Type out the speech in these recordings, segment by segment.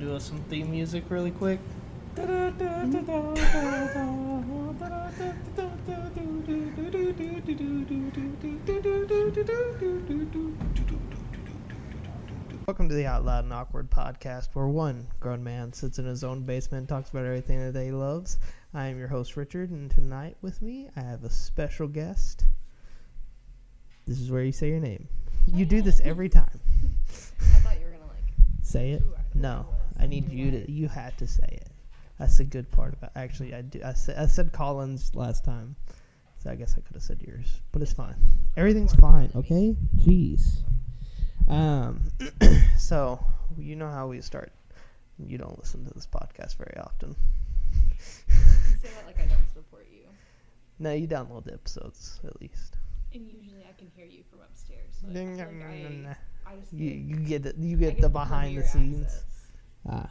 to do us some theme music really quick? Welcome to the Out Loud and Awkward podcast, where one grown man sits in his own basement and talks about everything that he loves. I am your host, Richard, and tonight with me, I have a special guest. This is where you say your name. You do this every time. I thought you were gonna like. Say it. Who I- who No, I I need you to. You had to say it. That's the good part about. Actually, I do. I said I said Collins last time, so I guess I could have said yours, but it's fine. Everything's fine. Okay. Jeez. Um. so you know how we start. You don't listen to this podcast very often. You say that like I don't support you. No, you download the episodes at least. And usually I can hear you from upstairs. So I, feel like I, I just You get, you get it. You I get the behind the scenes. access. Ah,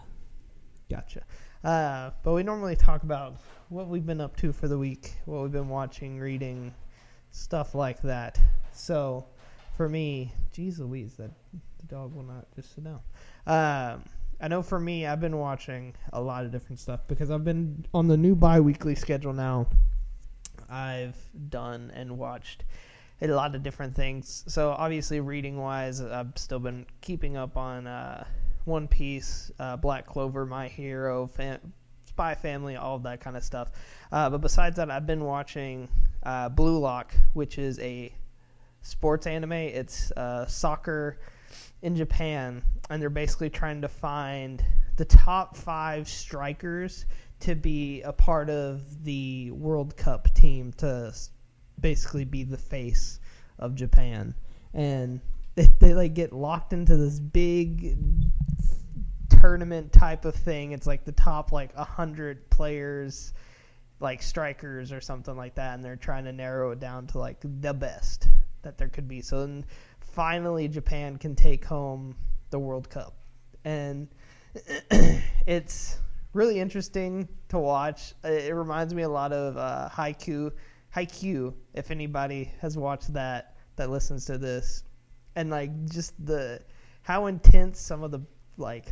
gotcha. Uh, but we normally talk about what we've been up to for the week, what we've been watching, reading, stuff like that. So, for me, geez Louise, that the dog will not just sit down. Um, I know for me, I've been watching a lot of different stuff because I've been on the new bi-weekly schedule now. I've done and watched a lot of different things. So obviously, reading wise, I've still been keeping up on uh, One Piece, uh, Black Clover, My Hero, Spy Family, all of that kind of stuff. Uh, but besides that, I've been watching uh, Blue Lock, which is a sports anime. It's uh, soccer in Japan, and they're basically trying to find the top five strikers to be a part of the World Cup team to basically be the face of Japan. And they, they like get locked into this big tournament type of thing. It's like the top like a hundred players, like strikers or something like that, and they're trying to narrow it down to like the best that there could be. So then finally Japan can take home the World Cup, and it's really interesting to watch. It it reminds me a lot of uh, Haikyu. Haikyu, if anybody has watched that that listens to this, and like just the how intense some of the like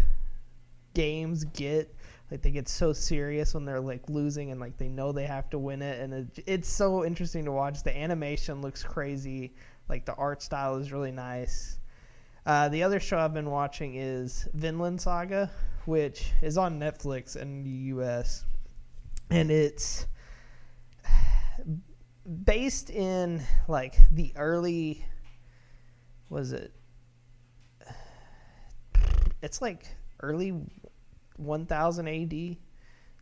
games get. Like they get so serious when they're like losing and like they know they have to win it, and it, it's so interesting to watch. The animation looks crazy. Like the art style is really nice. Uh, the other show I've been watching is Vinland Saga, which is on Netflix in the U.S. and it's based in like the early was it it's like early 1000 AD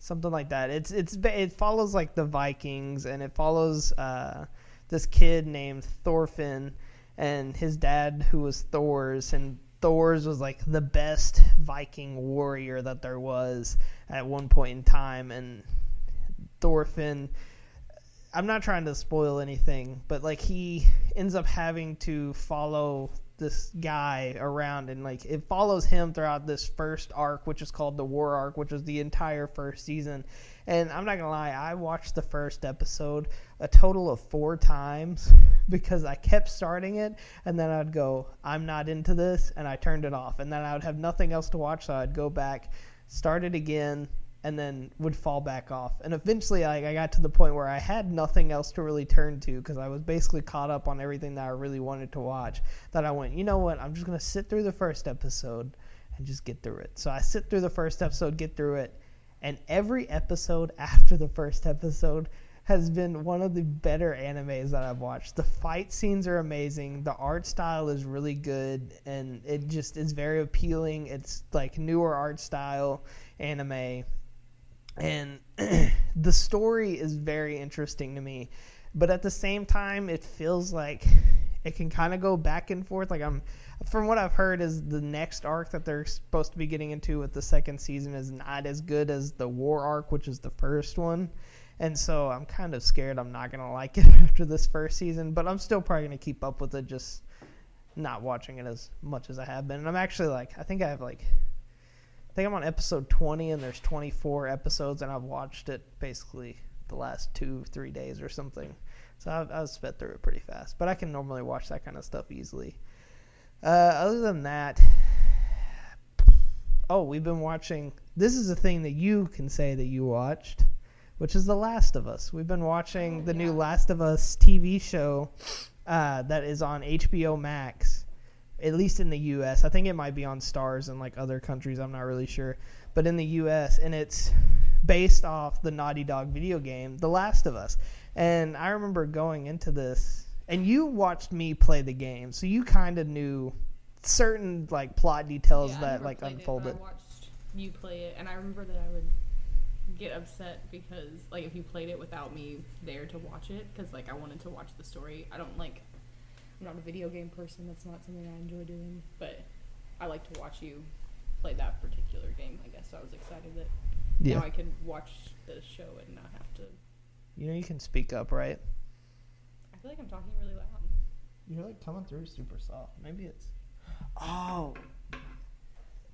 something like that. It's it's it follows like the Vikings and it follows uh this kid named Thorfinn and his dad who was Thors and Thors was like the best Viking warrior that there was at one point in time. And Thorfinn I'm not trying to spoil anything, but like he ends up having to follow this guy around and like it follows him throughout this first arc which is called the war arc which was the entire first season. And i'm not gonna lie i watched the first episode a total of four times because i kept starting it and then i'd go i'm not into this and i turned it off. And then i would have nothing else to watch so i'd go back start it again and then would fall back off. And eventually, I, I got to the point where I had nothing else to really turn to because I was basically caught up on everything that I really wanted to watch. That I went, you know what? I'm just gonna sit through the first episode and just get through it. So I sit through the first episode, get through it, and every episode after the first episode has been one of the better animes that I've watched. The fight scenes are amazing. The art style is really good and it just is very appealing. It's like newer art style anime and the story is very interesting to me but at the same time it feels like it can kind of go back and forth. Like i'm from what i've heard is the next arc that they're supposed to be getting into with the second season is not as good as the war arc which is the first one. And so i'm kind of scared i'm not gonna like it after this first season but i'm still probably gonna keep up with it just not watching it as much as i have been. And i'm actually like i think i have like I think I'm on episode 20 and there's 24 episodes and I've watched it basically the last two, three days or something. So I've, I've sped through it pretty fast. But I can normally watch that kind of stuff easily. Uh, other than that, oh, we've been watching. This is a thing that you can say that you watched, which is The Last of Us. We've been watching Oh, the new. Last of Us TV show uh, that is on HBO Max, at least in the U.S. I think it might be on Stars in like other countries. I'm not really sure, but in the U.S. and it's based off the Naughty Dog video game, The Last of Us. And I remember going into this, and you watched me play the game, so you kind of knew certain like plot details Yeah, that like played it, but unfolded. I watched you play it, and I remember that I would get upset because, like, if you played it without me there to watch it, because like I wanted to watch the story. I don't like. I'm not a video game person. That's not something I enjoy doing. But I like to watch you play that particular game. I guess so I was excited that Yeah, now I could watch the show and not have to. you know you can speak up, right? I feel like I'm talking really loud. You're like coming through super soft. Maybe it's. Oh.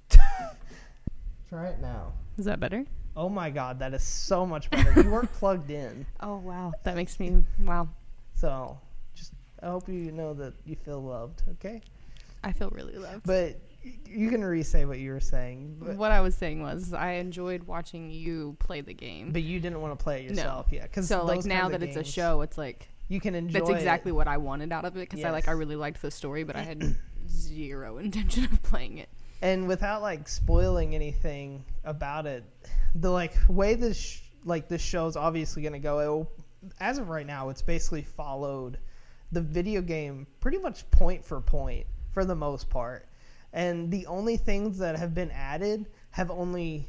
Try it now. Is that better? Oh my god, that is so much better. you weren't plugged in, Oh wow, that makes me wow. so just I hope you know that you feel loved. Okay, I feel really loved. but you can re-say what you were saying, what I was saying was I enjoyed watching you play the game. but you didn't want to play it No. yourself, yeah. Because so like now that it's a show, it's like you can enjoy. that's exactly It. what I wanted out of it because I like I really liked the story, but I had zero intention of playing it. and without like spoiling anything about it the like way this sh- like this show's obviously going to go it'll, as of right now it's basically followed the video game pretty much point for point for the most part and the only things that have been added have only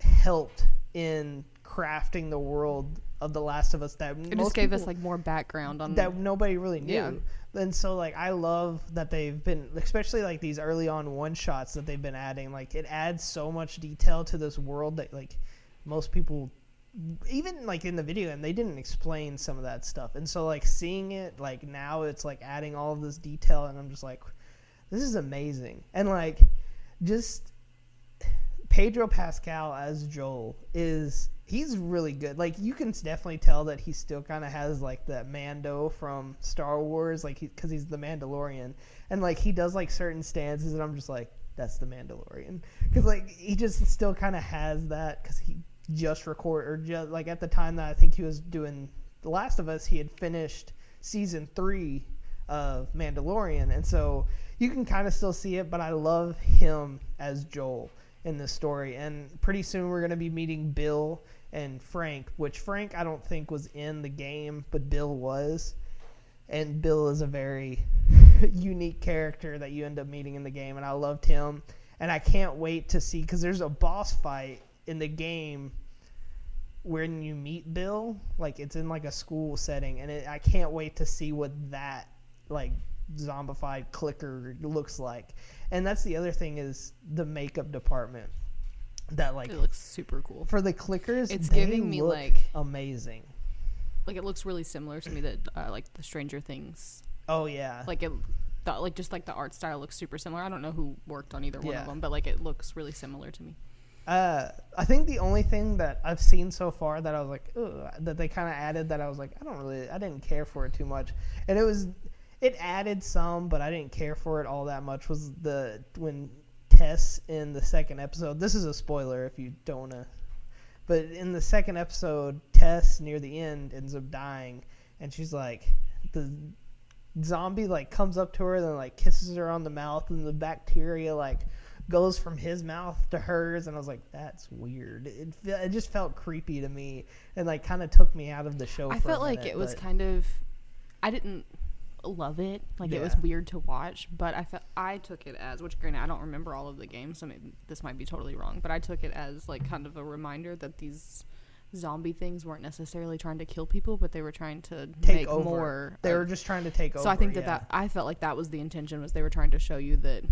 helped in crafting the world of the last of us that It just gave us like more background on that nobody really knew. Yeah. And so like I love that they've been especially like these early on one shots that they've been adding. Like it adds so much detail to this world that like most people even like in the video and they didn't explain some of that stuff. And so like seeing it like now it's like adding all of this detail and I'm just like this is amazing. And like just Pedro Pascal as Joel is he's really good. Like you can definitely tell that he still kind of has like that Mando from Star Wars, like because he's the Mandalorian, and like he does like certain stances, and I'm just like, that's the Mandalorian, because like he just still kind of has that because he just record or just like at the time that I think he was doing The Last of Us, he had finished season three of Mandalorian, and so you can kind of still see it. But I love him as Joel in this story, and pretty soon we're going to be meeting Bill and Frank, which Frank I don't think was in the game, but Bill was, and Bill is a very unique character that you end up meeting in the game, and I loved him, and I can't wait to see because there's a boss fight in the game when you meet Bill, like it's in like a school setting, and it, I can't wait to see what that like zombified clicker looks like. And that's the other thing is the makeup department. That like it looks super cool. for the clickers, It's giving me, like- amazing. Like it looks really similar to me that uh, like the Stranger Things. Oh yeah, Like it the, like just like the art style looks super similar. I don't know who worked on either one Yeah. of them, but like it looks really similar to me. Uh, I think the only thing that I've seen so far that I was like, that they kind of added that I was like, I don't really, I didn't care for it too much, and it was, it added some, but I didn't care for it all that much. Was the when Tess in the second episode? This is a spoiler if you don't wanna, but in the second episode, Tess near the end ends up dying, and she's like, the zombie like comes up to her and like kisses her on the mouth, and the bacteria like goes from his mouth to hers and i was like that's weird it, it just felt creepy to me and like kind of took me out of the show I for a felt like it was kind of I didn't love it. Like it was weird to watch, but I felt I took it as which granted I don't remember all of the games, so maybe this might be totally wrong, but I took it as like kind of a reminder that these zombie things weren't necessarily trying to kill people, but they were trying to take make over more they of- were just trying to take over so I think that yeah. that I felt like that was the intention was they were trying to show you that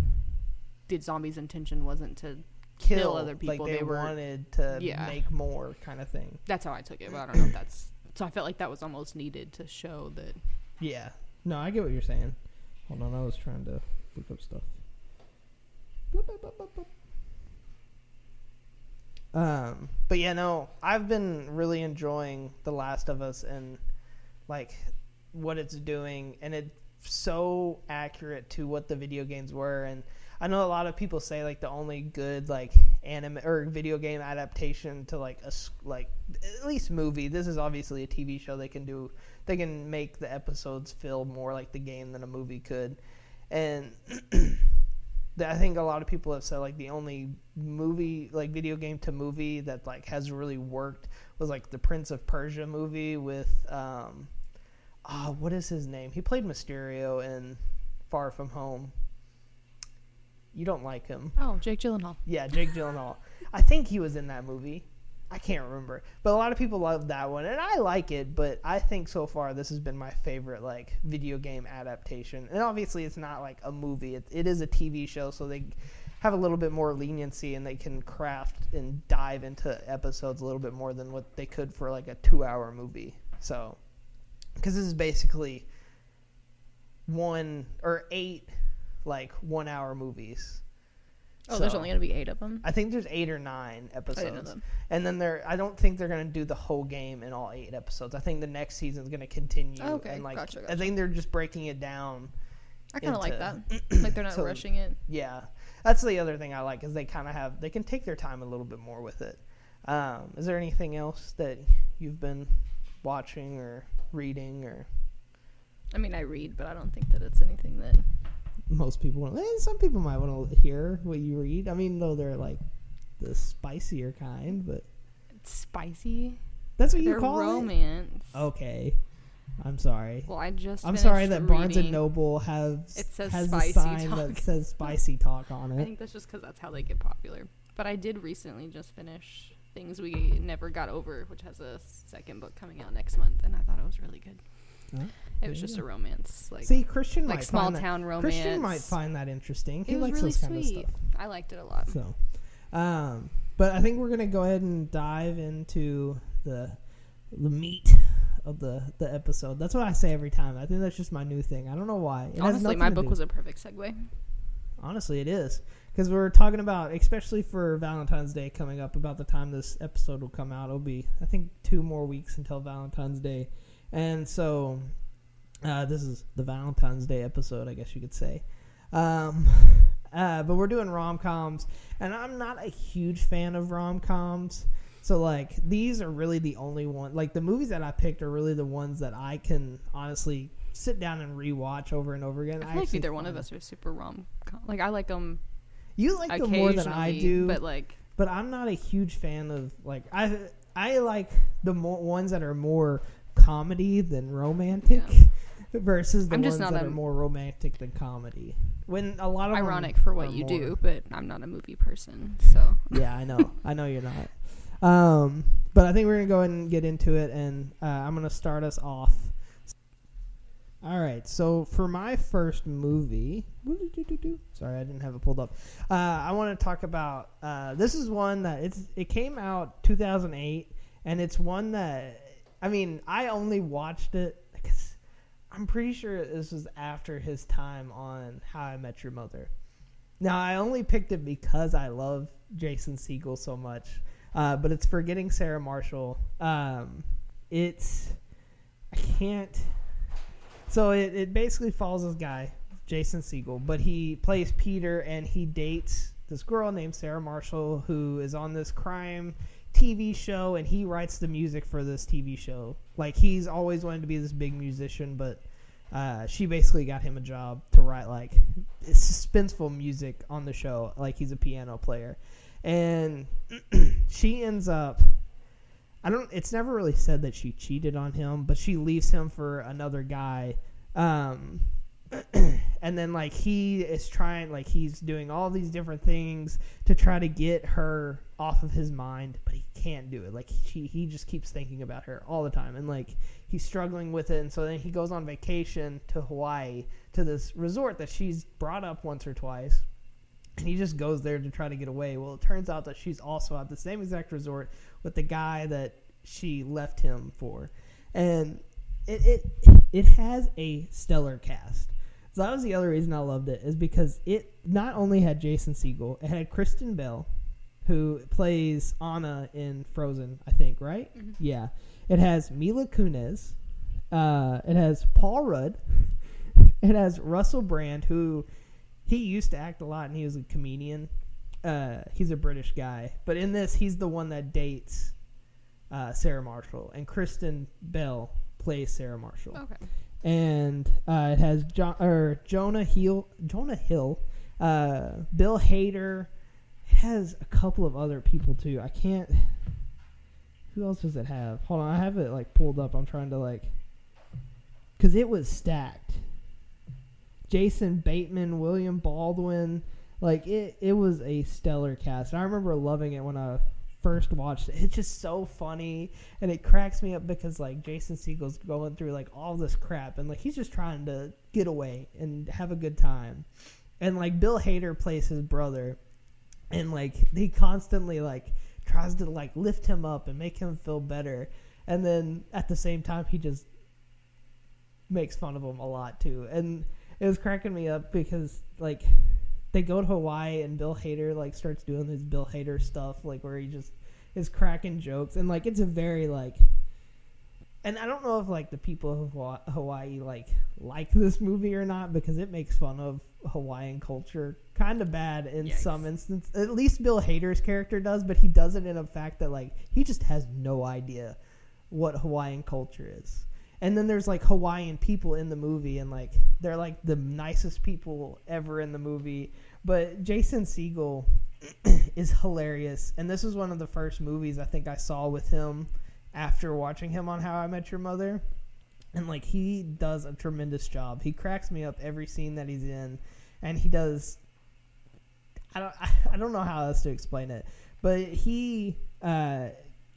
the zombies' intention wasn't to kill, other people. like they, they were wanted to Yeah. make more kind of thing that's how I took it, but I don't know if that's so I felt like that was almost needed to show that yeah no i get what you're saying hold on i was trying to look up stuff boop, boop, boop. um but yeah no i've been really enjoying the last of us and like what it's doing and it's so accurate to what the video games were and I know a lot of people say like the only good like anime or video game adaptation to like a like at least movie. This is obviously a TV show. They can do they can make the episodes feel more like the game than a movie could, and I think a lot of people have said like the only movie like video game to movie that like has really worked was like the Prince of Persia movie with um ah what is his name? He played Mysterio in Far From Home. You don't like him. Oh, Jake Gyllenhaal. Yeah, Jake Gyllenhaal. I think he was in that movie. I can't remember, but a lot of people love that one, and I like it. But I think so far this has been my favorite like video game adaptation. And obviously, it's not like a movie; it, it is a TV show, so they have a little bit more leniency and they can craft and dive into episodes a little bit more than what they could for like a two-hour movie. So, because this is basically one or eight like one-hour movies. Oh, there's only gonna be eight of them. I think there's eight or nine I didn't know episodes, and then they're. I don't think they're gonna do the whole game in all eight episodes. I think the next season's gonna continue. Okay, and like gotcha, I think they're just breaking it down. I kind of like that. like they're not So- rushing it. Yeah, that's the other thing I like is they kind of have they can take their time a little bit more with it. Um, is there anything else that you've been watching or reading or I mean, I read, but I don't think that it's anything that. Most people? want- Eh, some people might want to hear what you read. I mean, though they're like the spicier kind, but It's spicy. that's what you call it. romance. Okay. I'm sorry. Well, I just. I'm sorry that Barnes and Noble has It says has spicy a sign talk. that says spicy talk on it. I think that's just because that's how they get popular. But I did recently just finish Things We Never Got Over, which has a second book coming out next month, and I thought it was really good. Huh? It was just a romance, like See, Christian like might small find that, town romance. Christian might find that interesting. He it was likes really those kind sweet. of stuff. I liked it a lot. So, um, but I think we're gonna go ahead and dive into the the meat of the the episode. That's what I say every time. I think that's just my new thing. I don't know why. It has Honestly, nothing my to book do- was a perfect segue. Honestly, it is because we're talking about, especially for Valentine's Day coming up, about the time this episode will come out. It'll be, I think, two more weeks until Valentine's Day, and so uh, this is the Valentine's Day episode, I guess you could say. Um, uh, but we're doing rom coms, and I'm not a huge fan of rom coms. So like these are really the only one. Like the movies that I picked are really the ones that I can honestly sit down and rewatch over and over again. I feel like actually neither one of us are super rom. Com. Like I like them You like them more than I do, but like but I'm not a huge fan of like I I like the more ones that are more comedy than romantic versus the I'm ones that a- are more romantic than comedy. When a lot of ironic for what you more- do, but I'm not a movie person, so Yeah, I know. I know you're not. Um, but I think we're gonna go ahead and get into it, and uh, I'm gonna start us off. All right. So for my first movie, sorry, I didn't have it pulled up. Uh, I want to talk about. Uh, this is one that it's it came out 2008, and it's one that I mean I only watched it because I'm pretty sure this was after his time on How I Met Your Mother. Now I only picked it because I love Jason Segel so much, uh, but it's Forgetting Sarah Marshall. Um, it's I can't. So it, it basically follows this guy, Jason Segel, but he plays Peter and he dates this girl named Sarah Marshall who is on this crime TV show and he writes the music for this TV show. Like he's always wanted to be this big musician, but uh, she basically got him a job to write like suspenseful music on the show. Like he's a piano player, and she ends up. I don't. It's never really said that she cheated on him, but she leaves him for another guy. Um, and then like he is trying, like he's doing all these different things to try to get her off of his mind, but he can't do it. Like he he just keeps thinking about her all the time, and like he's struggling with it. And so then he goes on vacation to Hawaii to this resort that she's brought up once or twice. And he just goes there to try to get away. Well, it turns out that she's also at the same exact resort with the guy that she left him for, and it it it has a stellar cast. So that was the other reason I loved it is because it not only had Jason Segel, it had Kristen Bell, who plays Anna in Frozen, I think, right? Mhm. Yeah. It has Mila Kunis. Uh, it has Paul Rudd. It has Russell Brand, who he used to act a lot, and he was a comedian. Uh, he's a British guy, but in this, he's the one that dates uh, Sarah Marshall, and Kristen Bell plays Sarah Marshall Okay. and uh, it has jo- or Jonah Hill, Jonah Hill, uh, Bill Hader. It has a couple of other people too. I can't. Who else does it have? Hold on, I have it like pulled up. I'm trying to like, cause it was stacked. Jason Bateman, William Baldwin, like it. It was a stellar cast. And I remember loving it when I first watched it. It's just so funny and it cracks me up because like Jason Segel's going through like all this crap and like he's just trying to get away and have a good time. And like Bill Hader plays his brother and like he constantly like tries to like lift him up and make him feel better. And then at the same time he just makes fun of him a lot too. And it was cracking me up because like they go to Hawaii and Bill Hader like starts doing his Bill Hader stuff like where he just is cracking jokes and like it's a very like and I don't know if like the people of Hawaii like like this movie or not because it makes fun of Hawaiian culture kind of bad in Yikes. some instances. At least Bill Hader's character does, but he does it in a fact that like he just has no idea what Hawaiian culture is. And then there's like Hawaiian people in the movie, and like they're like the nicest people ever in the movie. But Jason Segel is hilarious, and this is one of the first movies I think I saw with him after watching him on How I Met Your Mother. And like he does a tremendous job. He cracks me up every scene that he's in, and he does. I don't. I don't know how else to explain it, but he uh,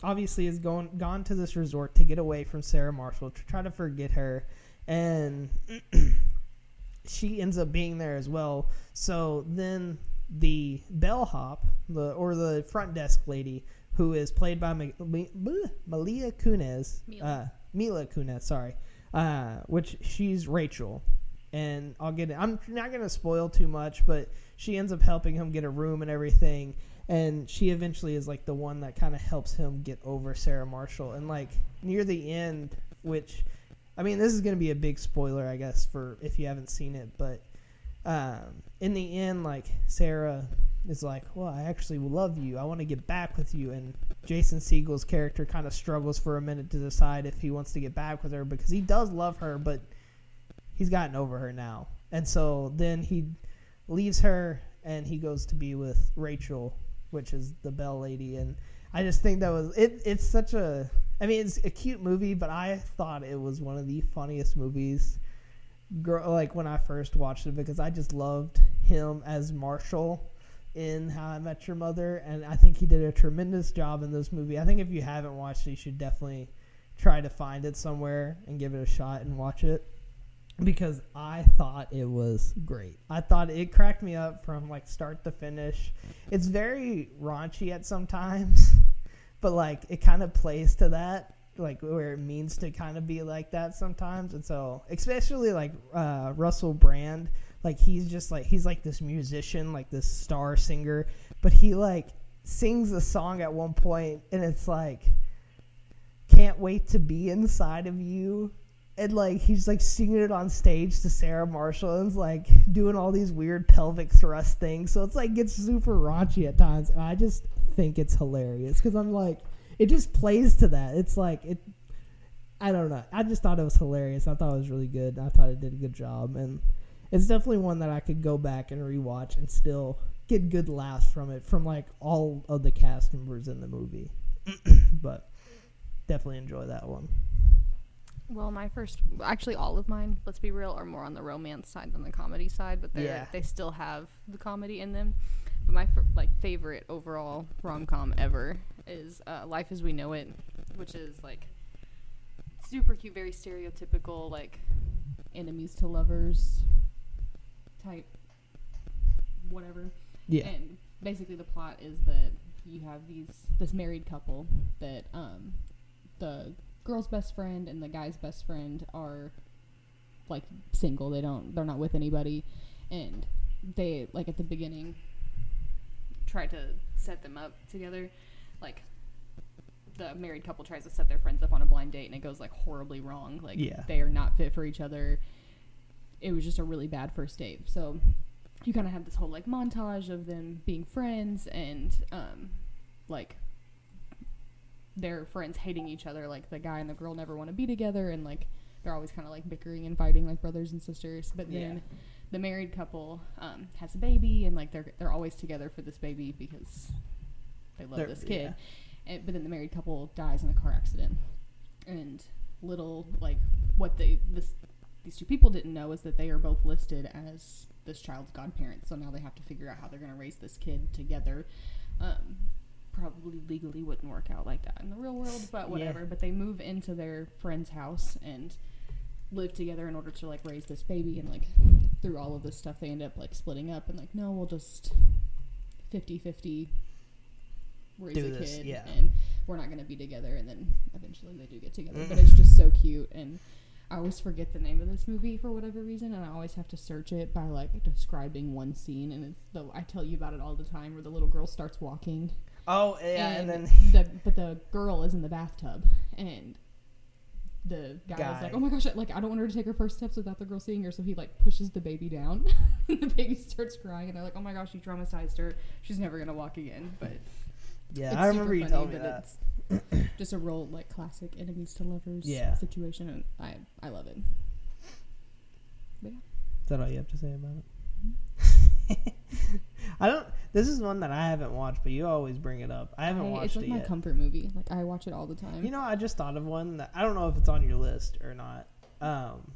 obviously is going gone to this resort to get away from Sarah Marshall to try to forget her, and she ends up being there as well. So then the bellhop, the or the front desk lady, who is played by Ma- Ma- Malia Kunis, Mila. uh, Mila Kunis, sorry, uh, which she's Rachel, and I'll get it. I'm not gonna spoil too much, but she ends up helping him get a room and everything, and she eventually is like the one that kind of helps him get over Sarah Marshall, and like near the end, which. I mean, this is going to be a big spoiler, I guess, for if you haven't seen it. But um, in the end, like Sarah is like, "Well, I actually love you. I want to get back with you." And Jason Segel's character kind of struggles for a minute to decide if he wants to get back with her because he does love her, but he's gotten over her now. And so then he leaves her and he goes to be with Rachel, which is the Bell lady. And I just think that was it. It's such a I mean, it's a cute movie, but I thought it was one of the funniest movies. Gr- Like when I first watched it, because I just loved him as Marshall in How I Met Your Mother, and I think he did a tremendous job in this movie. I think if you haven't watched it, you should definitely try to find it somewhere and give it a shot and watch it because I thought it was great. I thought it cracked me up from like start to finish. It's very raunchy at some times, but like it kind of plays to that, like where it means to kind of be like that sometimes. And so, especially like uh, Russell Brand, like he's just like he's like this musician, like this star singer, but he like sings a song at one point, and it's like can't wait to be inside of you and like he's like singing it on stage to Sarah Marshall and like doing all these weird pelvic thrust things. So it's like gets super raunchy at times, and I just think it's hilarious because I'm like, it just plays to that. It's like it. I don't know. I just thought it was hilarious. I thought it was really good. I thought it did a good job, and it's definitely one that I could go back and rewatch and still get good laughs from it from like all of the cast members in the movie. but definitely enjoy that one. Well, my first, actually, all of mine, let's be real, are more on the romance side than the comedy side, but they Yeah. they still have the comedy in them. But my like favorite overall rom com ever is uh, Life as We Know It, which is like super cute, very stereotypical, like enemies to lovers type, whatever. Yeah. And basically, the plot is that you have these this married couple that um, the girl's best friend and the guy's best friend are like single. They don't. They're not with anybody, and they like at the beginning try to set them up together, like. The married couple tries to set their friends up on a blind date and it goes like horribly wrong. Like Yeah. they are not fit for each other. It was just a really bad first date. So you kind of have this whole like montage of them being friends and um, like their friends hating each other. Like the guy and the girl never want to be together, and like they're always kind of like bickering and fighting like brothers and sisters. But then Yeah. the married couple um, has a baby, and like they're they're always together for this baby because they love They're- this kid. And, but then the married couple dies in a car accident, and little like what they this these two people didn't know is that they are both listed as this child's godparents. So now they have to figure out how they're going to raise this kid together. Um, probably legally wouldn't work out like that in the real world, but Yeah. whatever. But they move into their friend's house and live together in order to like raise this baby and like through all of this stuff they end up like splitting up and like no we'll just 50-50 raise Do a this, kid yeah. and we're not going to be together and then eventually they do get together but mm-hmm. it's just so cute and I always forget the name of this movie for whatever reason, and I always have to search it by like describing one scene. And it's the I tell you about it all the time, where the little girl starts walking, Oh yeah, and, then the but the girl is in the bathtub, and the guy, Guy. is like, "Oh my gosh, like I don't want her to take her first steps without the girl seeing her," so he like pushes the baby down. and the baby starts crying, and they're like, "Oh my gosh, you traumatized her. She's never gonna walk again." But yeah, it's I remember you funny, telling me that. It's just a real like classic enemies to lovers Yeah. situation, and I I love it. Is that all you have to say about Mm-hmm. it? I don't. This is one that I haven't watched, but you always bring it up. I haven't I- watched it's like it my yet. comfort movie. Like I watch it all the time. You know, I just thought of one that I don't know if it's on your list or not. Um,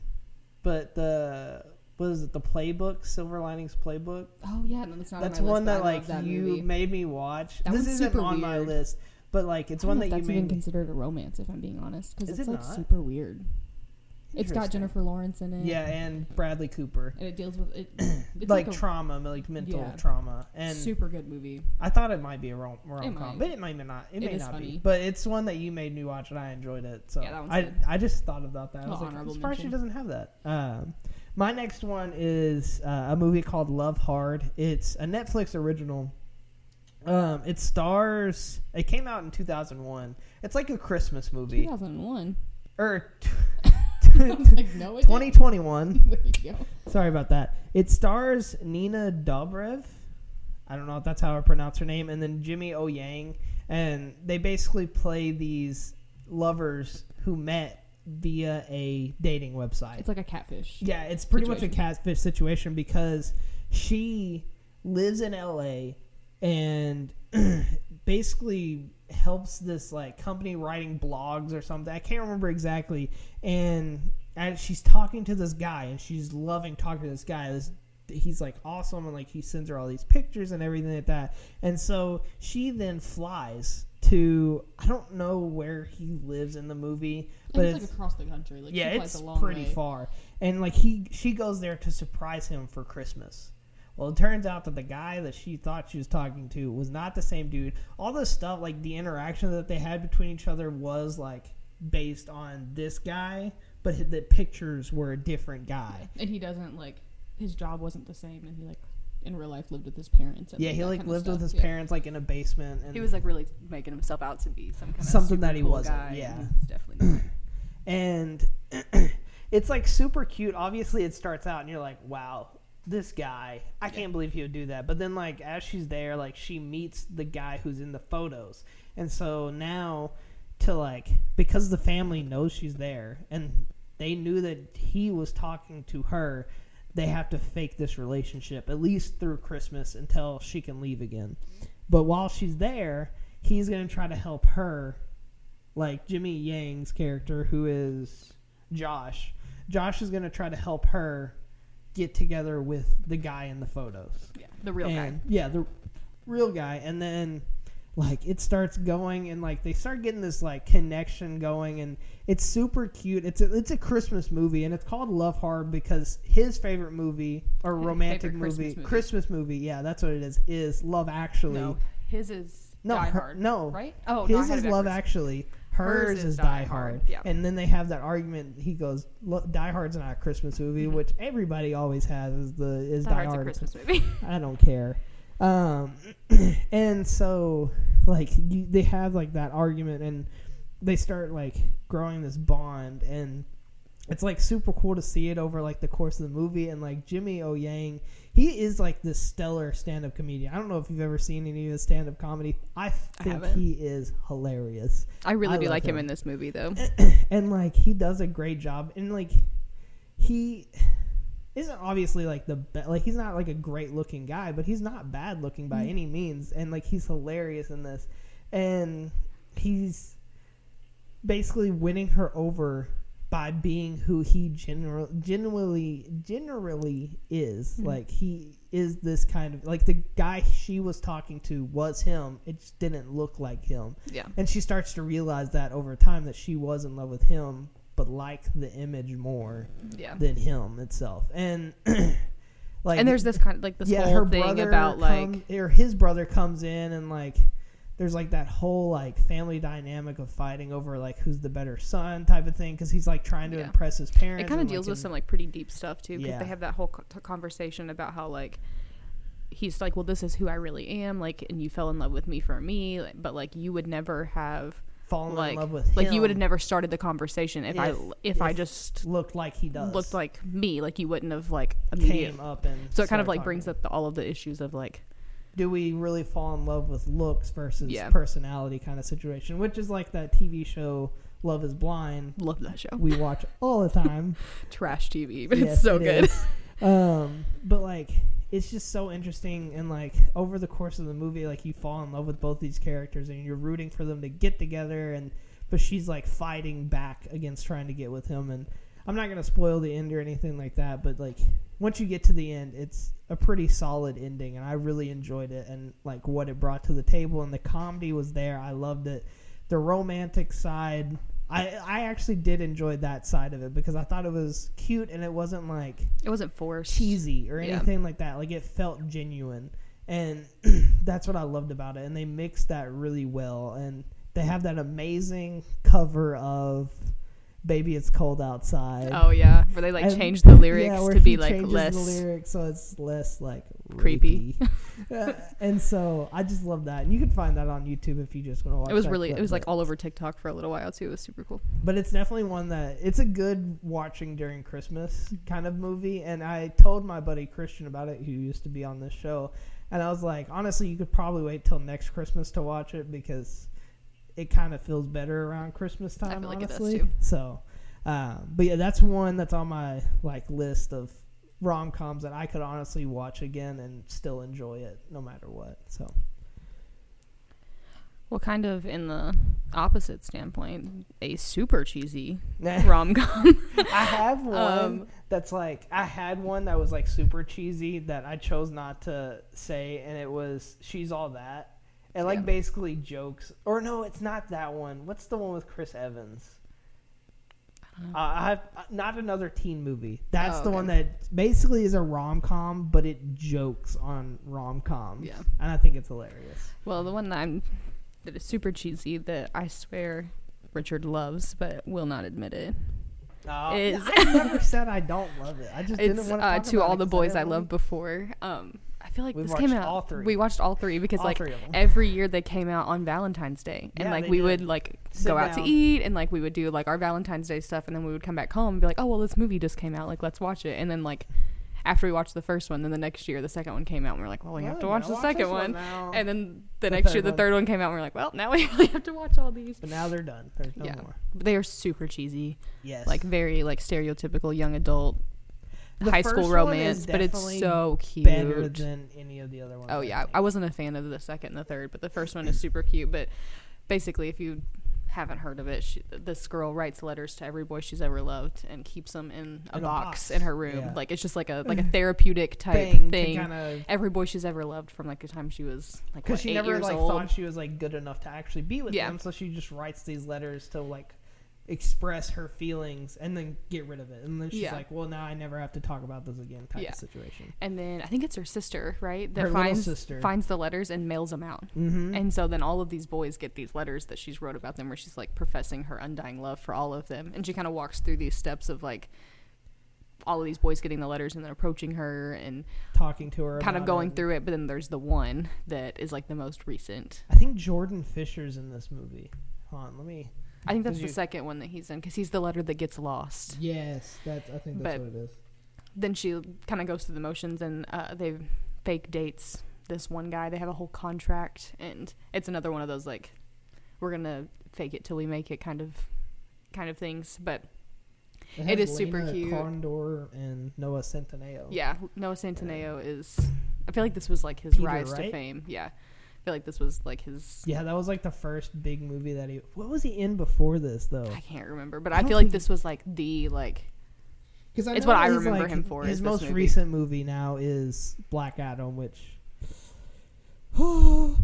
but the what is it? The playbook, Silver Linings Playbook. oh yeah, no, that's not. That's on my one list, that like that you movie. made me watch. That this isn't on my list, but like it's one that you that's even made. me- considered a romance, if I'm being honest, because it's it like not? super weird. It's got Jennifer Lawrence in it. Yeah, and Bradley Cooper. and it deals with it. It's like, like, a trauma, like mental Yeah. trauma, and super good movie. I thought it might be a rom com, might. but it might not. It, It may not be. But it's one that you made me watch, and I enjoyed it. So Yeah, that one's I good. I just thought about that. i was like i'm surprised she doesn't have that. Um, my next one is uh, a movie called Love Hard. It's a Netflix original. Um, it stars. It came out in 2001. It's like a Christmas movie, 2001. or I was like, no, 2021. There you go. Sorry about that. It stars Nina Dobrev. I don't know if that's how I pronounce her name, and then Jimmy O Yang, and they basically play these lovers who met via a dating website. It's like a catfish. yeah, it's pretty much a catfish situation because she lives in LA and basically helps this like company writing blogs or something. I can't remember exactly. And as she's talking to this guy and she's loving talking to this guy. This he's like awesome and like he sends her all these pictures and everything like that. And so she then flies to I don't know where he lives in the movie, but And it's, like across the country. Like yeah, it's a long pretty way. far. And like he she goes there to surprise him for Christmas. Well, it turns out that the guy that she thought she was talking to was not the same dude. All this stuff, like the interaction that they had between each other, was like based on this guy, but the pictures were a different guy. And he doesn't like his job wasn't the same, and he like in real life lived with his parents. And Yeah, he like lived with his Yeah. parents like in a basement, and He was like really making himself out to be some kind of Something super that he cool wasn't, guy, yeah. He's definitely and it's like super cute. Obviously, it starts out and you're like, "Wow, this guy! I can't believe he would do that." But then, like as she's there, like she meets the guy who's in the photos, and so now to like because the family knows she's there and they knew that he was talking to her. They have to fake this relationship at least through Christmas until she can leave again. But while she's there, he's going to try to help her like Jimmy Yang's character, who is Josh. Josh is going to try to help her get together with the guy in the photos. Yeah, the real guy. And- Yeah, the real guy. And then, like, it starts going, and like they start getting this like connection going, and it's super cute. It's a it's a Christmas movie, and it's called Love Hard because his favorite movie or romantic movie, Christmas movie. Christmas movie. Yeah, that's what it is. Is Love Actually? No, his is No, Die her- Hard. no. right? Oh, no, His had is Love. Actually. Hers, is, Die Hard. Yeah. And then they have that argument. He goes, "Look, Die Hard's not a Christmas movie," which everybody always has. Is the is Die Die, Hard's a Hard? Christmas movie. I don't care. Um, and so like you, they have like that argument, and they start like growing this bond, and it's like super cool to see it over like the course of the movie and like Jimmy O Yang he is like this stellar stand-up comedian. I don't know if you've ever seen any of his stand-up comedy. I think haven't. he is hilarious. I really I do like him him. in this movie though. and like he does a great job and like he isn't obviously like the be- like he's not like a great looking guy but he's not bad looking by mm-hmm. any means and like he's hilarious in this. And he's basically winning her over by being who he general, genuinely generally is. Mm-hmm. Like he is this kind of like the guy she was talking to was him. It just didn't look like him. Yeah. and she starts to realize that over time that she was in love with him but like the image more Yeah. than him itself and like and there's this kind of like this yeah, whole thing about like or his brother comes in and like there's like that whole like family dynamic of fighting over like who's the better son type of thing because he's like trying to Yeah. impress his parents it kind of and, like, deals with in- some like pretty deep stuff too because Yeah. they have that whole conversation about how like he's like well this is who i really am like and you fell in love with me for me but like you would never have fallen like in love with like you would have never started the conversation if, i If- if i just looked like he does. looked like me like you wouldn't have like came up and so it kind of like talking. brings up the, all of the issues of like do we really fall in love with looks versus Yeah. personality kind of situation which is like that tv show love is blind. Love that show. We watch all the time. Trash tv but Yes, it's so it good. um but like it's just so interesting and like over the course of the movie like you fall in love with both these characters and you're rooting for them to get together and but she's like fighting back against trying to get with him and i'm not going to spoil the end or anything like that but like once you get to the end it's a pretty solid ending and i really enjoyed it and like what it brought to the table and the comedy was there. I loved it. The romantic side I, I actually did enjoy that side of it because I thought it was cute and it wasn't like it wasn't forced cheesy or Yeah. anything like that. Like it felt genuine, and that's what I loved about it. And they mixed that really well. And they have that amazing cover of "Baby It's Cold Outside." oh yeah where they like And- changed the lyrics yeah, to be like less the lyrics so it's less like Creepy. Uh, and so I just love that. And you can find that on YouTube if you just want to watch. it It was really clip, it was like all over tiktok for a little while too it was super cool but it's definitely one that it's a good watching during Christmas kind of movie. And I told my buddy Christian about it, who used to be on this show, and I was like, honestly, you could probably wait till next Christmas to watch it because it kind of feels better around Christmas time. I feel like it does, honestly, too. so. Um, but yeah, that's one that's on my like list of rom coms that I could honestly watch again and still enjoy it no matter what. So Well, kind of in the opposite standpoint, a super cheesy rom com. I have one Um, that's like I had one that was like super cheesy that I chose not to say, and it was "She's All That." It like Yeah. basically jokes, or no, it's not that one. What's the one with Chris Evans? Uh, I have uh, not another teen movie. That's Oh, the okay. one that basically is a rom com, but it jokes on rom coms. Yeah. and I think it's hilarious. well, the one that I'm that is super cheesy that I swear Richard loves but will not admit it. Oh, Is- I never said I don't love it. I just didn't It's want uh, to about all it the boys I didn't loved before. Um, I feel like We've this came out. all three. We watched all three because All like three every year they came out on Valentine's Day, and Yeah, like we did. would like Sit go out to eat, and like we would do like our Valentine's Day stuff, and then we would come back home and be like, oh well, this movie just came out, like let's watch it, and then like after we watched the first one, then the next year the second one came out, and we are like, well, we have to watch the second this one, and then the, The next year the one. third one came out, and we are like, well, now we really have to watch all these. But now they're done. There's no Yeah. more. But they are super cheesy, Yes. like very like stereotypical young adult The high school romance, but it's so cute. better than any of the other ones. Oh yeah, think. I wasn't a fan of the second and the third, but the first one is super cute. But basically, if you haven't heard of it, she, this girl writes letters to every boy she's ever loved and keeps them in a, In box, box, in her room. yeah. Like it's just like a like a therapeutic type thing, thing. kind of Every boy she's ever loved from like the time she was like because she never like old. thought she was like good enough to actually be with Yeah. them, so she just writes these letters to like express her feelings and then get rid of it, and then she's Yeah. like, "Well, now I never have to talk about this again." Type Yeah. of situation. and then I think it's her sister, right? That Her finds sister. finds the letters and mails them out. Mm-hmm. And so then all of these boys get these letters that she's wrote about them where she's like professing her undying love for all of them. And she kind of walks through these steps of like all of these boys getting the letters and then approaching her and Talking to her, kind of going it. through it. But then there's the one that is like the most recent. I think Jordan Fisher's in this movie. Hold on, let me. I think that's the you- second one that he's in because he's the letter that gets lost. Yes, that's. I think that's what it is. Then she kind of goes through the motions and uh, they fake dates this one guy. They have a whole contract, and it's another one of those like, we're gonna fake it till we make it kind of, kind of things. But It has is super cute. Condor and Noah Centineo. yeah, Noah Centineo is. I feel like this was like his Peter, rise to fame. Yeah, feel like this was like his. Yeah, that was like the first big movie that he. What was he in before this though? I can't remember, but I I, feel like this was like the like Because It's what I remember him for, His is most movie. recent movie now is Black Adam, which The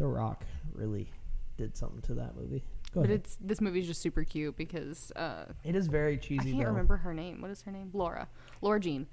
Rock really did something to that movie. Go But ahead. it's this movie's just super cute because uh, it is very cheesy. I can't though. remember her name. What is her name? Laura. Laura Jean.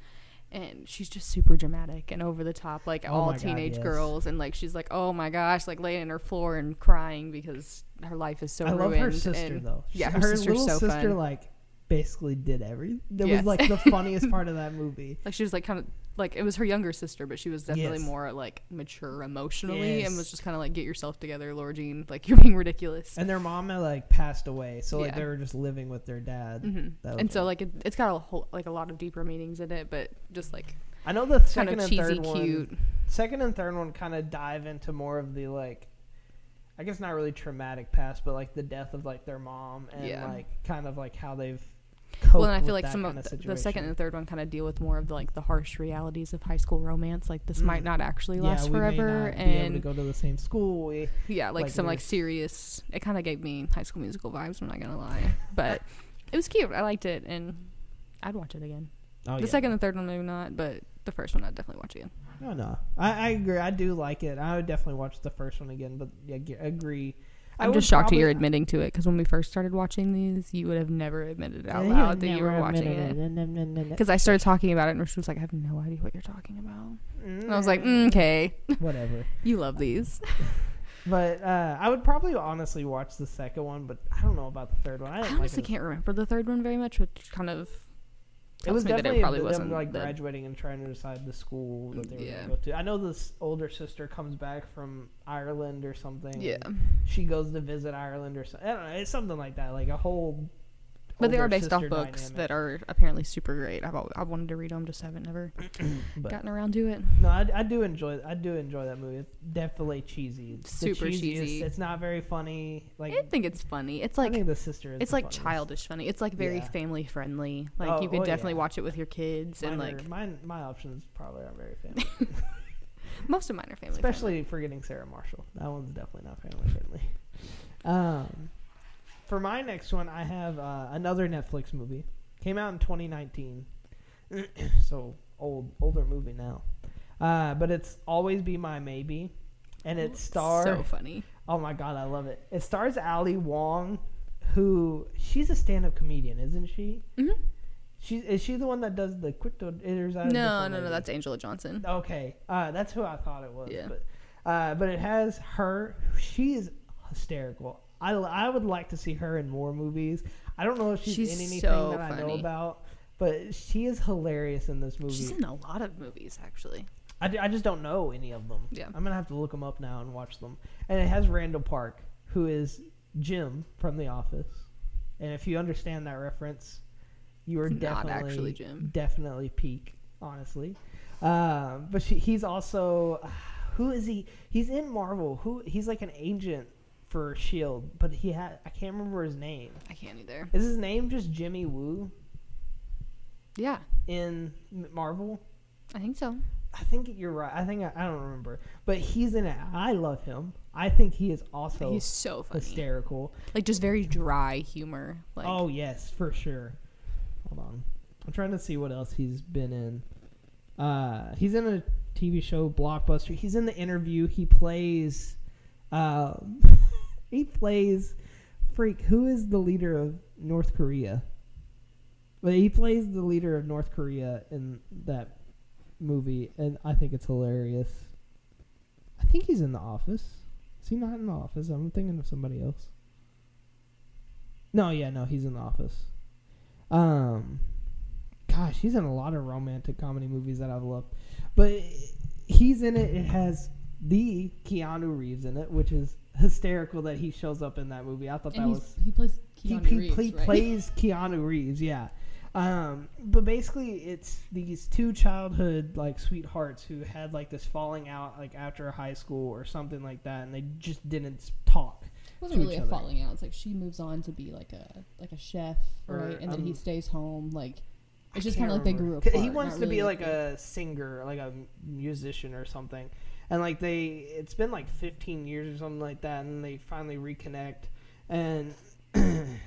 And she's just super dramatic and over the top, like Oh all my God, teenage yes. girls. And like she's like, oh my gosh, like laying on her floor and crying because her life is so I ruined. love her sister and though. yeah, her sister's little so sister fun. like basically did everything. That Yes. was like the funniest part of that movie. Like she was like kind of like it was her younger sister, but she was definitely Yes. more like mature emotionally and was just kind of like, get yourself together, Laura Jean. Like you're being ridiculous. And their mom had like passed away, so like Yeah. they were just living with their dad. hmm And so like it, it's got a whole like a lot of deeper meanings in it, but just like I know the second and third one. cute. second and third one kind of dive into more of the like i guess not really traumatic past but like the death of like their mom and Yeah. like kind of like how they've Well, and I feel like some of the, second and third one kind of deal with more of the, like the harsh realities of high school romance. Like this might Mm. not actually yeah, last may forever, able to and go to the same school we, yeah, like, like, some like serious. It kind of gave me High School Musical vibes. I'm not gonna lie, but it was cute. I liked it, and I'd watch it again. oh, the yeah. second and third one maybe not, but the first one I'd definitely watch again. no no I, I agree i do like it i would definitely watch the first one again but yeah g- agree I'm just shocked that you're admitting to it because when we first started watching these, you would have never admitted out loud that you were watching it. Because I started talking about it, and she was like, "I have no idea what you're talking about." And I was like, Mm, mm, "Okay, whatever. You love these." but uh, i would probably honestly watch the second one but i don't know about the third one. I, I didn't like honestly can't remember the third one very much, which kind of It was me that definitely it probably them, wasn't like the- graduating and trying to decide the school that they were Yeah. going to go to. I know this older sister comes back from Ireland or something. yeah. She goes to visit Ireland or something. I don't know. It's something like that. Like a whole. But they are based off books dynamic. that are apparently super great. I've al- I wanted to read them, just haven't never gotten around to it. no, I, I do enjoy. I do enjoy that movie. It's definitely cheesy. It's Super cheesy. It's not very funny. Like I think it's funny. It's I like think the sister. Is it's the like funniest. childish funny. It's like very Yeah. family friendly. Like Oh, you could oh, definitely yeah. watch it with your kids and Mine are- like mine, my options probably aren't very family. most of mine are family. Especially for getting Sarah Marshall. That one's definitely not family friendly. Um, for my next one, I have uh, another Netflix movie. Came out in 2019, so old, older movie now. Uh, but it's always be my maybe, and it stars. so funny. oh my god, I love it! It stars Ali Wong, who she's a stand-up comedian, isn't she? hmm She is she the one that does the crypto? Is that a No, no, no. That's Angela Johnson. Okay, uh, that's who I thought it was. Yeah. But, uh, but it has her. She is hysterical. I, I would like to see her in more movies. I don't know if she's, She's in anything so that I know about, but she is hilarious in this movie. She's in a lot of movies actually. I, d- I just don't know any of them. Yeah. I'm gonna have to look them up now and watch them. And it has Randall Park, who is Jim from The Office. And if you understand that reference, you are not definitely actually Jim. definitely peak, honestly. Um, but she, he's also who is he? He's in Marvel. Who he's like an agent for Shield, but he had I can't remember his name. I can't either. Is his name just Jimmy Woo Yeah, in Marvel? I think so. I think you're right. I think I, I don't remember, but he's in it. I love him. I think he is also He's so funny. hysterical. Like just very dry humor. Like oh yes, for sure. Hold on, I'm trying to see what else he's been in. Uh, he's in a TV show, Blockbuster. He's in the interview. He plays. Um, he plays. Freak. Who is the leader of North Korea? But he plays the leader of North Korea in that movie, and I think it's hilarious. I think he's in The Office. Is he not in The Office? I'm thinking of somebody else. No, yeah, no, he's in The Office. Um, gosh, he's in a lot of romantic comedy movies that I've loved, but he's in it. It has the Keanu Reeves in it, which is hysterical that he shows up in that movie. I thought And that was he plays he, Keanu he Reeves, play- right? plays Keanu Reeves, yeah. Um, but basically, it's these two childhood like sweethearts who had like this falling out like after high school or something like that, and they just didn't talk. It wasn't really a other. falling out. It's like she moves on to be like a like a chef, Or, right? And then he um, stays home. Like it's I just kind of like they grew apart. He wants to be really like a singer, like a musician or something. And like they, it's been like 15 years or something like that, and they finally reconnect. And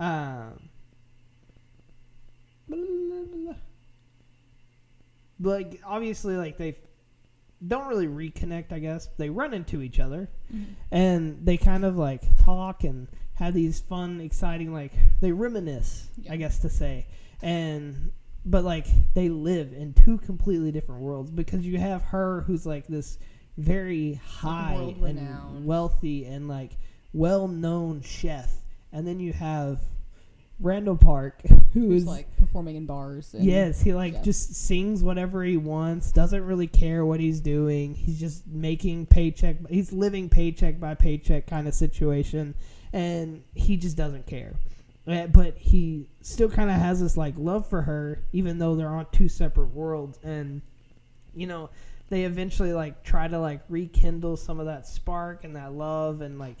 um, like obviously, like they don't really reconnect. I guess they run into each other, Mhm. and they kind of like talk and have these fun, exciting like they reminisce, Yeah. I guess to say, and but like they live in two completely different worlds because you have her who's like this very high and wealthy and like well-known chef, and then you have Randall Park who who's is like performing in bars. And, Yes, he like yeah. just sings whatever he wants, doesn't really care what he's doing. He's just making paycheck he's living paycheck by paycheck kind of situation and he just doesn't care. Uh, But he still kind of has this like love for her even though they're on two separate worlds. And you know, they eventually like try to like rekindle some of that spark and that love. And like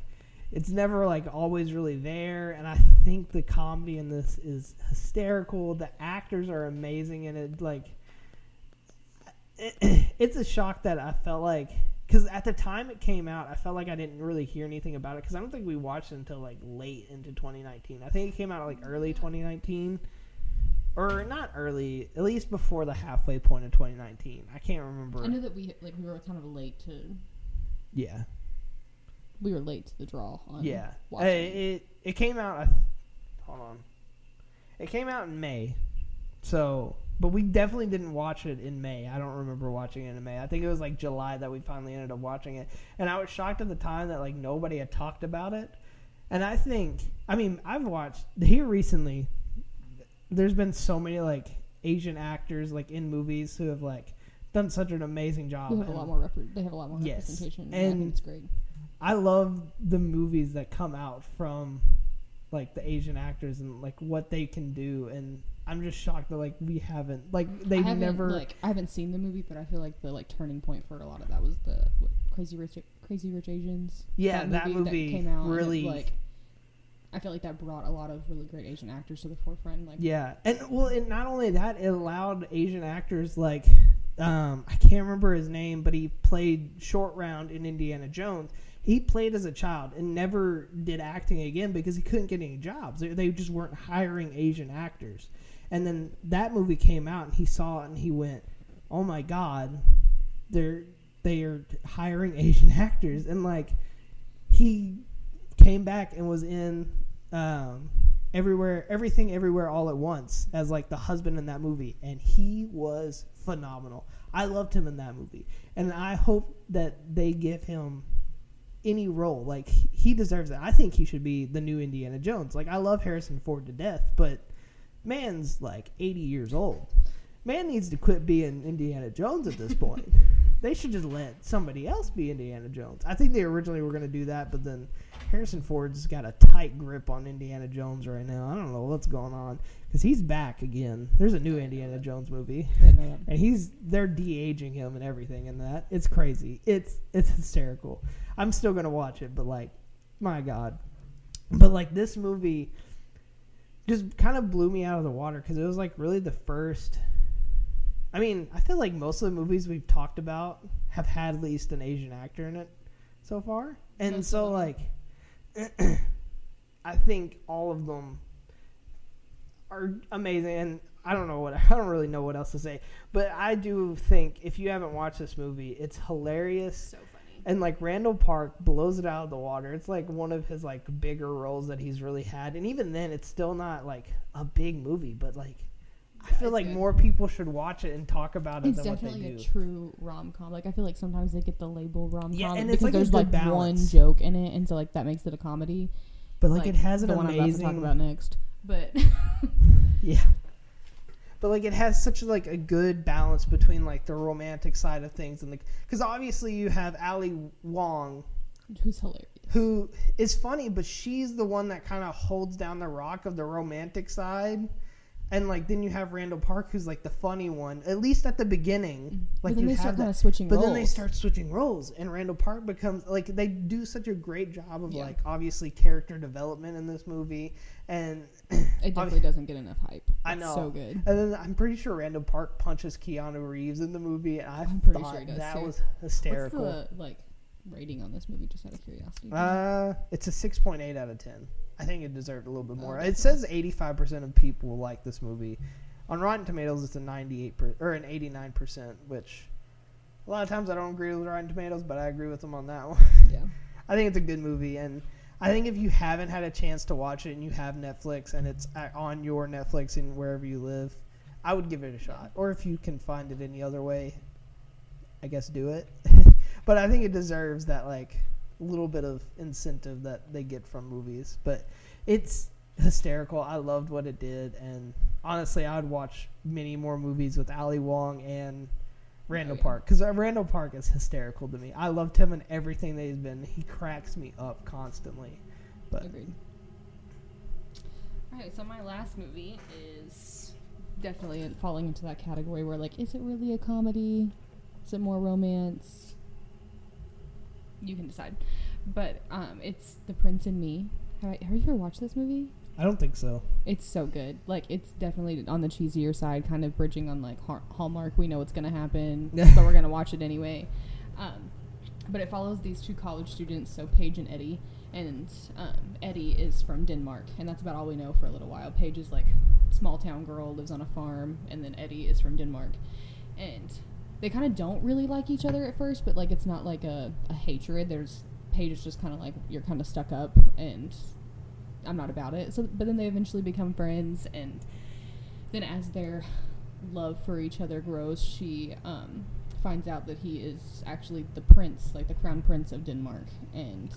it's never like always really there. And i think the comedy in this is hysterical. The actors are amazing and it. Like it's a shock that i felt like because at the time it came out i felt like i didn't really hear anything about it because i don't think we watched it until like late into 2019 i think it came out like early 2019 or not early at least before the halfway point of 2019 i can't remember. I know that we like we were kind of late to yeah. We were late to the draw on Yeah, watching. Uh, it. it it came out. I, hold on, it came out in May, so but we definitely didn't watch it in May. I don't remember watching it in May. I think it was like July that we finally ended up watching it, and I was shocked at the time that like nobody had talked about it. And I think, I mean, I've watched here recently. There's been so many like Asian actors like in movies who have like done such an amazing job. They have a lot more repre- they have a lot more Yes, representation. And, and- it's great. I love the movies that come out from like the Asian actors and like what they can do and I'm just shocked that like we haven't like they've never like I haven't seen the movie, but I feel like the like turning point for a lot of that was the what, Crazy Rich Crazy Rich Asians. Yeah, that movie came out and it, really- like. I feel like that brought a lot of really great Asian actors to the forefront. Like, yeah and well and not only that it allowed Asian actors like um I can't remember his name but he played short round in Indiana Jones he played as a child and never did acting again because he couldn't get any jobs they, they just weren't hiring Asian actors and then that movie came out and he saw it and he went oh my god they're they are hiring Asian actors. And like he came back and was in um, everywhere everything everywhere all at once as like the husband in that movie. And he was phenomenal. I loved him in that movie. And i hope that they give him any role. Like he deserves it. I think he should be the new indiana jones. Like i love harrison ford to death but man's like 80 years old man needs to quit being indiana jones at this point they should just let somebody else be indiana jones i think they originally were going to do that but then Harrison Ford's got a tight grip on Indiana Jones right now. I don't know what's going on because he's back again. There's a new Indiana Jones movie, I didn't know that. and he's they're de aging him and everything in that. It's crazy. It's it's hysterical. I'm still gonna watch it, but like, my God. But like this movie, just kind of blew me out of the water because it was like really the first. I mean, I feel like most of the movies we've talked about have had at least an Asian actor in it so far, and Most so like, I think all of them are amazing, and I don't know what I don't really know what else to say, but I do think if you haven't watched this movie, it's hilarious So. And like Randall Park blows it out of the water. It's like one of his like bigger roles that he's really had, and even then, it's still not like a big movie. But like, I feel it's like good. more people should watch it and talk about it It's than what they definitely do. a true rom com. Like I feel like sometimes they get the label rom com Yeah, and because it's like there's good like one joke in it, and so like that makes it a comedy. but like, it has an the one I'm about to amazing, talk about next. But yeah. But like it has such like a good balance between like the romantic side of things and like because obviously you have Ali Wong Who's hilarious. who is funny, but she's the one that kind of holds down the rock of the romantic side. And like then you have Randall Park, who's like the funny one, at least at the beginning. Mm. Like but then you they have start that, kind of switching but roles. then they start switching roles, and Randall Park becomes like they do such a great job of Yeah. like obviously character development in this movie, and It definitely doesn't get enough hype. I It's know. so good. and then I'm pretty sure Randall Park punches Keanu Reeves in the movie, and I I'm pretty thought sure he does, that too. was hysterical. What's the like rating on this movie? Just out of curiosity. Uh, it's a six point eight out of ten. I think it deserved a little bit Oh, more. okay. it says eighty five percent of people like this movie. On Rotten Tomatoes, it's a ninety eight per, or an eighty nine percent, which a lot of times I don't agree with Rotten Tomatoes, but I agree with them on that one. yeah. I think it's a good movie, and I think if you haven't had a chance to watch it and you have Netflix and it's on your Netflix and wherever you live, I would give it a shot. Or if you can find it any other way, I guess do it. but I think it deserves that like little bit of incentive that they get from movies. But it's hysterical. I loved what it did, and honestly, I would watch many more movies with Ali Wong and. Randall. Park, because Randall Park is hysterical to me. I loved him and everything that he's been. He cracks me up constantly. But Agreed. All right, so my last movie is definitely falling into that category where, like, is it really a comedy? Is it more romance? You can decide. But um, it's The Prince and Me. Have, I, have you ever watched this movie? I don't think so. It's so good. Like, it's definitely on the cheesier side, kind of bridging on, like, Hallmark. We know what's going to happen, but we're going to watch it anyway. Um, but it follows these two college students, so Paige and Eddie. And um, Eddie is from Denmark, and that's about all we know for a little while. Paige is like small town girl, lives on a farm, and then Eddie is from Denmark. And they kind of don't really like each other at first, but like it's not like a, a hatred. There's Paige is just kind of like you're kind of stuck up, and I'm not about it. So, but then they eventually become friends, and then as their love for each other grows, she um, finds out that he is actually the prince, like the crown prince of Denmark, and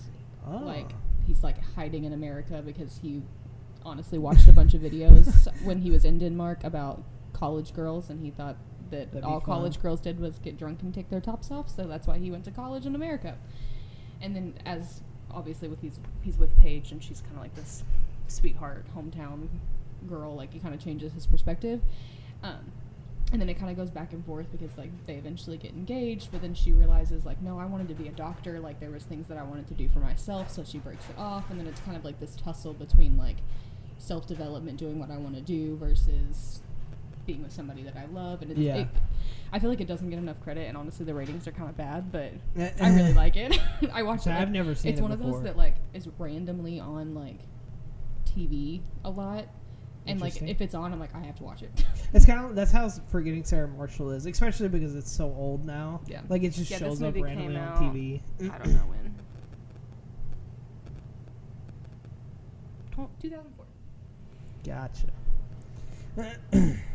Oh. like he's like hiding in America because he honestly watched a bunch of videos when he was in Denmark about college girls, and he thought that That'd all college girls did was get drunk and take their tops off. So that's why he went to college in America. And then, as obviously with these, he's with Paige, and she's kind of like this sweetheart hometown girl. Like he kind of changes his perspective. Um, and then it kind of goes back and forth because like they eventually get engaged but then she realizes like no i wanted to be a doctor like there was things that i wanted to do for myself so she breaks it off and then it's kind of like this tussle between like self-development doing what i want to do versus being with somebody that i love and it's Yeah. it, i feel like it doesn't get enough credit and honestly the ratings are kind of bad but eh, i really eh. like it i watched So it I've never seen it. it's it one of those that like is randomly on like tv a lot and like if it's on i'm like i have to watch it It's kind of that's how Forgetting Sarah Marshall is, especially because it's so old now. Yeah. Like it just Yeah, shows up randomly came on TV. I don't know when. 2004 Gotcha.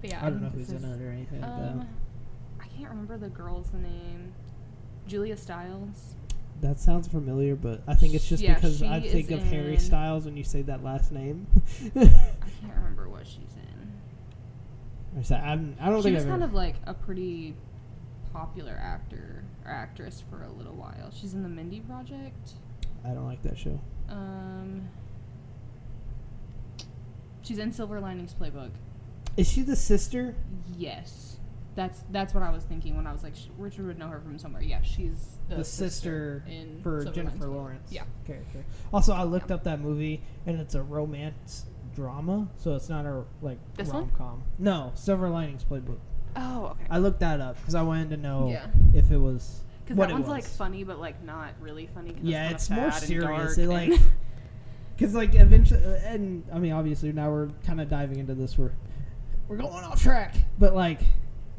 But yeah, I don't know who's in it or anything. Um, that. I can't remember the girl's name. Julia Stiles. That sounds familiar, but I think it's just Yeah, because I think of Harry Styles when you say that last name. I can't remember what she's in. I'm, I don't She think I've kind ever, of like a pretty popular actor or actress for a little while. She's in the Mindy Project. I don't like that show. Um, she's in Silver Linings Playbook. Is she the sister? Yes, that's that's what I was thinking when I was like, Richard would know her from somewhere. Yeah, she's the, The, sister, in for Jennifer Lawrence. Yeah. character. Also, I looked up that movie, and it's a romance drama, so it's not a like rom com. No, Silver Linings Playbook. Oh, okay. I looked that up because I wanted to know Yeah. if it was Because that one's like funny, but like not really funny. Yeah, it's, it's more serious. It like because like eventually, uh, and I mean, obviously now we're kind of diving into this. We're we're going off track, but like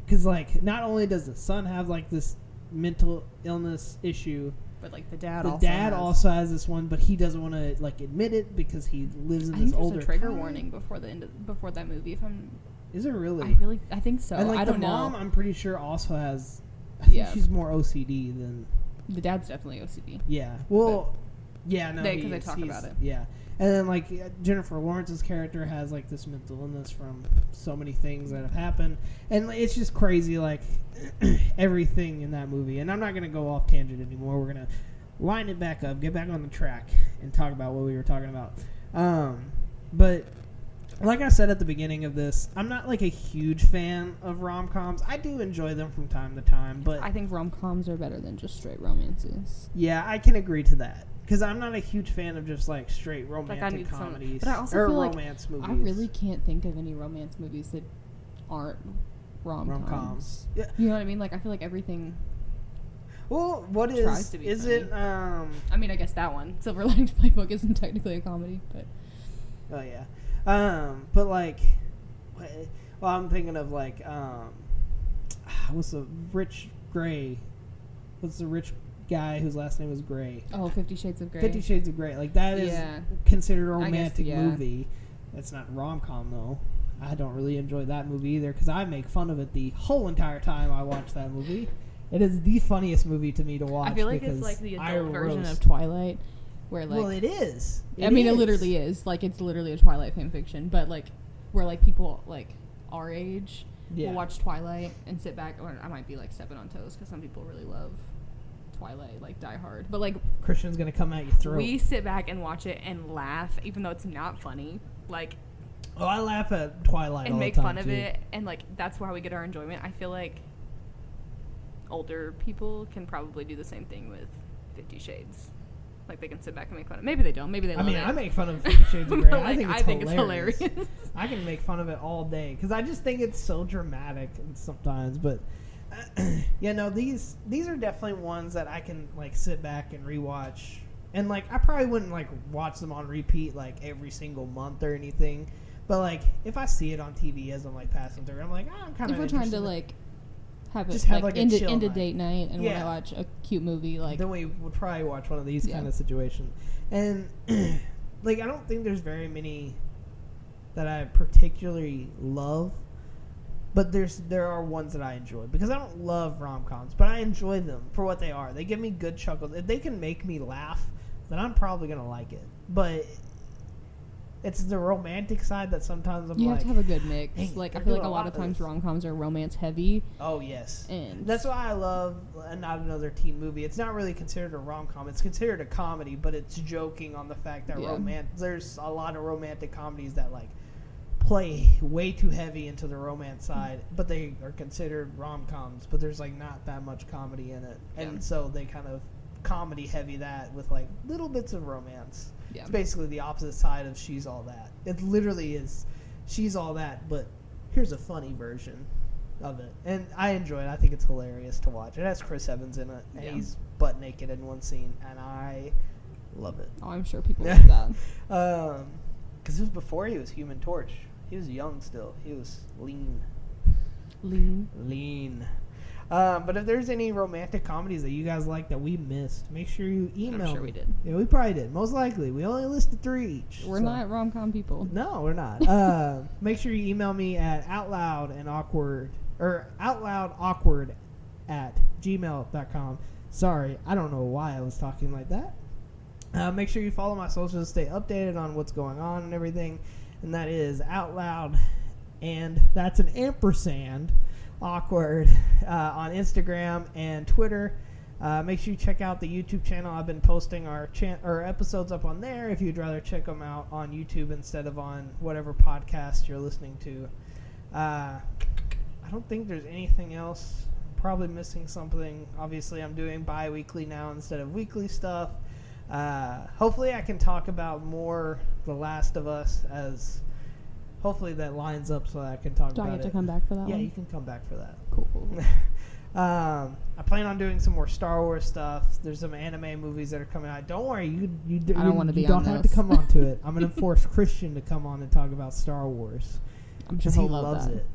because like not only does the son have like this mental illness issue, but like the dad. the also dad has- also has this one, but he doesn't want to like admit it because he lives in I this think older a trigger time. warning before the end of, before that movie. If I'm, Is it really? I really, I think so. and like I the don't mom, know. I'm pretty sure also has. I think Yeah. she's more OCD than The dad's definitely OCD. yeah. Well, Yeah, no, They- he 'cause they talk about it. Yeah, and then like uh, Jennifer Lawrence's character has like this mental illness from so many things that have happened, and like, it's just crazy like everything in that movie. And I'm not gonna go off tangent anymore. We're gonna line it back up, get back on the track, and talk about what we were talking about. Um, but like I said at the beginning of this, I'm not like a huge fan of rom coms. I do enjoy them from time to time, but I think rom coms are better than just straight romances. yeah, I can agree to that because I'm not a huge fan of just like straight romantic need some- comedies but I also or feel like romance movies. I really can't think of any romance movies that aren't rom rom coms. coms. Yeah. You know what I mean? Like I feel like everything. Well, what is Tries is to be is funny. it? Um. I mean, I guess that one, Silver Linings Playbook, isn't technically a comedy, but Oh yeah. Um. But like, well, I'm thinking of like um. What's the Rich Gray? What's the rich guy whose last name is Gray? oh, Fifty Shades of Grey. Fifty Shades of Grey. Like that is Yeah. considered a I guess, romantic yeah. movie. It's not rom com though. I don't really enjoy that movie either because I make fun of it the whole entire time I watch that movie. It is the funniest movie to me to watch. I feel like it's like the I adult version roast- of Twilight, where like well, it is. I mean, it literally is. Like, it's literally a Twilight fan fiction, but like, where like people like our age Yeah. will watch Twilight and sit back, or I might be like stepping on toes because some people really love Twilight, like Die Hard. But like, Christian's gonna come at your throat. We sit back and watch it and laugh, even though it's not funny. Like oh, I laugh at Twilight and all make the time fun of it, and like that's where we get our enjoyment. I feel like older people can probably do the same thing with Fifty Shades. Like they can sit back and make fun of. Maybe they don't. Maybe they I mean, it. I make fun of Fifty Shades of Grey. But, I think it's I think it's hilarious. hilarious. I can make fun of it all day because I just think it's so dramatic and sometimes. But yeah, no, these these are definitely ones that I can like sit back and rewatch. And like, I probably wouldn't like watch them on repeat like every single month or anything. But like, if I see it on TV as I'm like passing through, I'm like, ah, I'm kind if of we're trying to like have it Just have, like, a end, a, end a night. date night and Yeah. want to watch a cute movie, like then we would probably watch one of these Yeah. kind of situations. And like I don't think there's very many that I particularly love, but there's there are ones that I enjoy because I don't love rom coms, but I enjoy them for what they are. They give me good chuckles. If they can make me laugh, then I'm probably gonna like it. But it's the romantic side that sometimes I'm you like, have to have a good mix. "Dang, like I feel like a lot lot of times rom coms are romance heavy, oh yes. and That's why I love not another teen movie. It's not really considered a rom com. It's considered a comedy, but it's joking on the fact that Yeah. romance. There's a lot of romantic comedies that like play way too heavy into the romance side, but they are considered rom coms. But there's like not that much comedy in it, and Yeah. so they kind of comedy heavy that with like little bits of romance. yeah. It's basically the opposite side of She's All That. It literally is She's All That, but here's a funny version of it. And I enjoy it. I think it's hilarious to watch. It has Chris Evans in it, and Yeah. he's butt naked in one scene, and I love it. Oh, I'm sure people love that. Um, because it was before he was Human Torch. He was young still. He was lean, Lean. lean. Um, but if there's any romantic comedies that you guys like that we missed, make sure you email. I'm sure me. we did. Yeah, we probably did. Most likely, we only listed three each. We're so- not rom com people. No, we're not. uh, make sure you email me at outloud and awkward or outloud awkward at gmail.com. Sorry, I don't know why I was talking like that. Uh, make sure you follow my socials to stay updated on what's going on and everything. And that is out loud, and that's an ampersand awkward uh, on Instagram and Twitter. Uh, make sure you check out the YouTube channel. I've been posting our chan- or episodes up on there. If you'd rather check them out on YouTube instead of on whatever podcast you're listening to. Uh, I don't think there's anything else. Probably missing something. Obviously, I'm doing bi-weekly now instead of weekly stuff. Uh, hopefully, I can talk about more The Last of Us as. Hopefully that lines up so that I can talk Do I about get to come back for that Yeah, one? you can come back for that. Cool. um, I plan on doing some more Star Wars stuff. There's some anime movies that are coming out. Don't worry, you you, I don't you, wanna you be don't have this. to come on to it. I'm gonna force Christian to come on and talk about Star Wars I'm sure because he love loves that. it.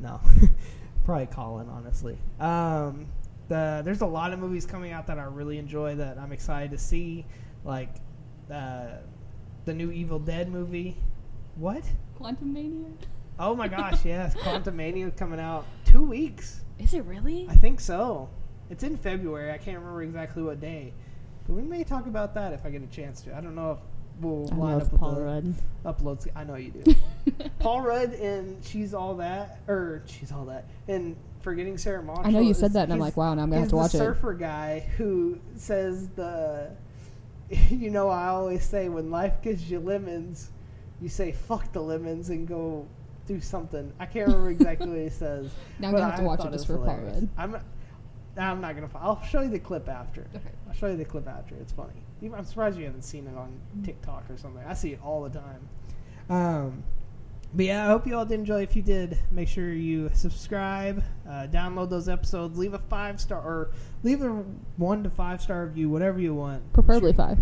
No, probably Colin, honestly. Um, the there's a lot of movies coming out that I really enjoy that I'm excited to see, like uh, the new Evil Dead movie. What? Quantumania. Oh my gosh, yes, Quantumania coming out two weeks. Is it really? I think so. It's in February. I can't remember exactly what day. But we may talk about that if I get a chance to. I don't know if we'll I line love up with Paul the Rudd. uploads. I know you do. Paul Rudd and she's all that, or she's all that, and forgetting Sarah Marshall. I know you said that, and I'm like, wow, now I'm gonna have to watch the it. surfer guy who says the, you know, I always say when life gives you lemons, you say fuck the lemons and go do something. I can't remember exactly what he says. Now I'm gonna have to I watch it just for Paul hilarious. Rudd. I'm, I'm not gonna. I'll show you the clip after. Okay. I'll show you the clip after. It's funny. I'm surprised you haven't seen it on TikTok or something. I see it all the time. Um, but yeah, I hope you all did enjoy. If you did, make sure you subscribe, uh, download those episodes, leave a five star or leave a one to five star review, whatever you want. Preferably five.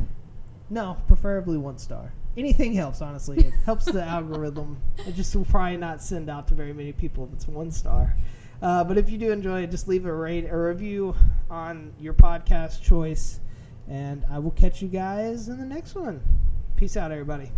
No, preferably one star. Anything helps, honestly. It helps the algorithm. It just will probably not send out to very many people if it's one star. Uh, but if you do enjoy it, just leave a rate a review on your podcast choice, and I will catch you guys in the next one. Peace out, everybody.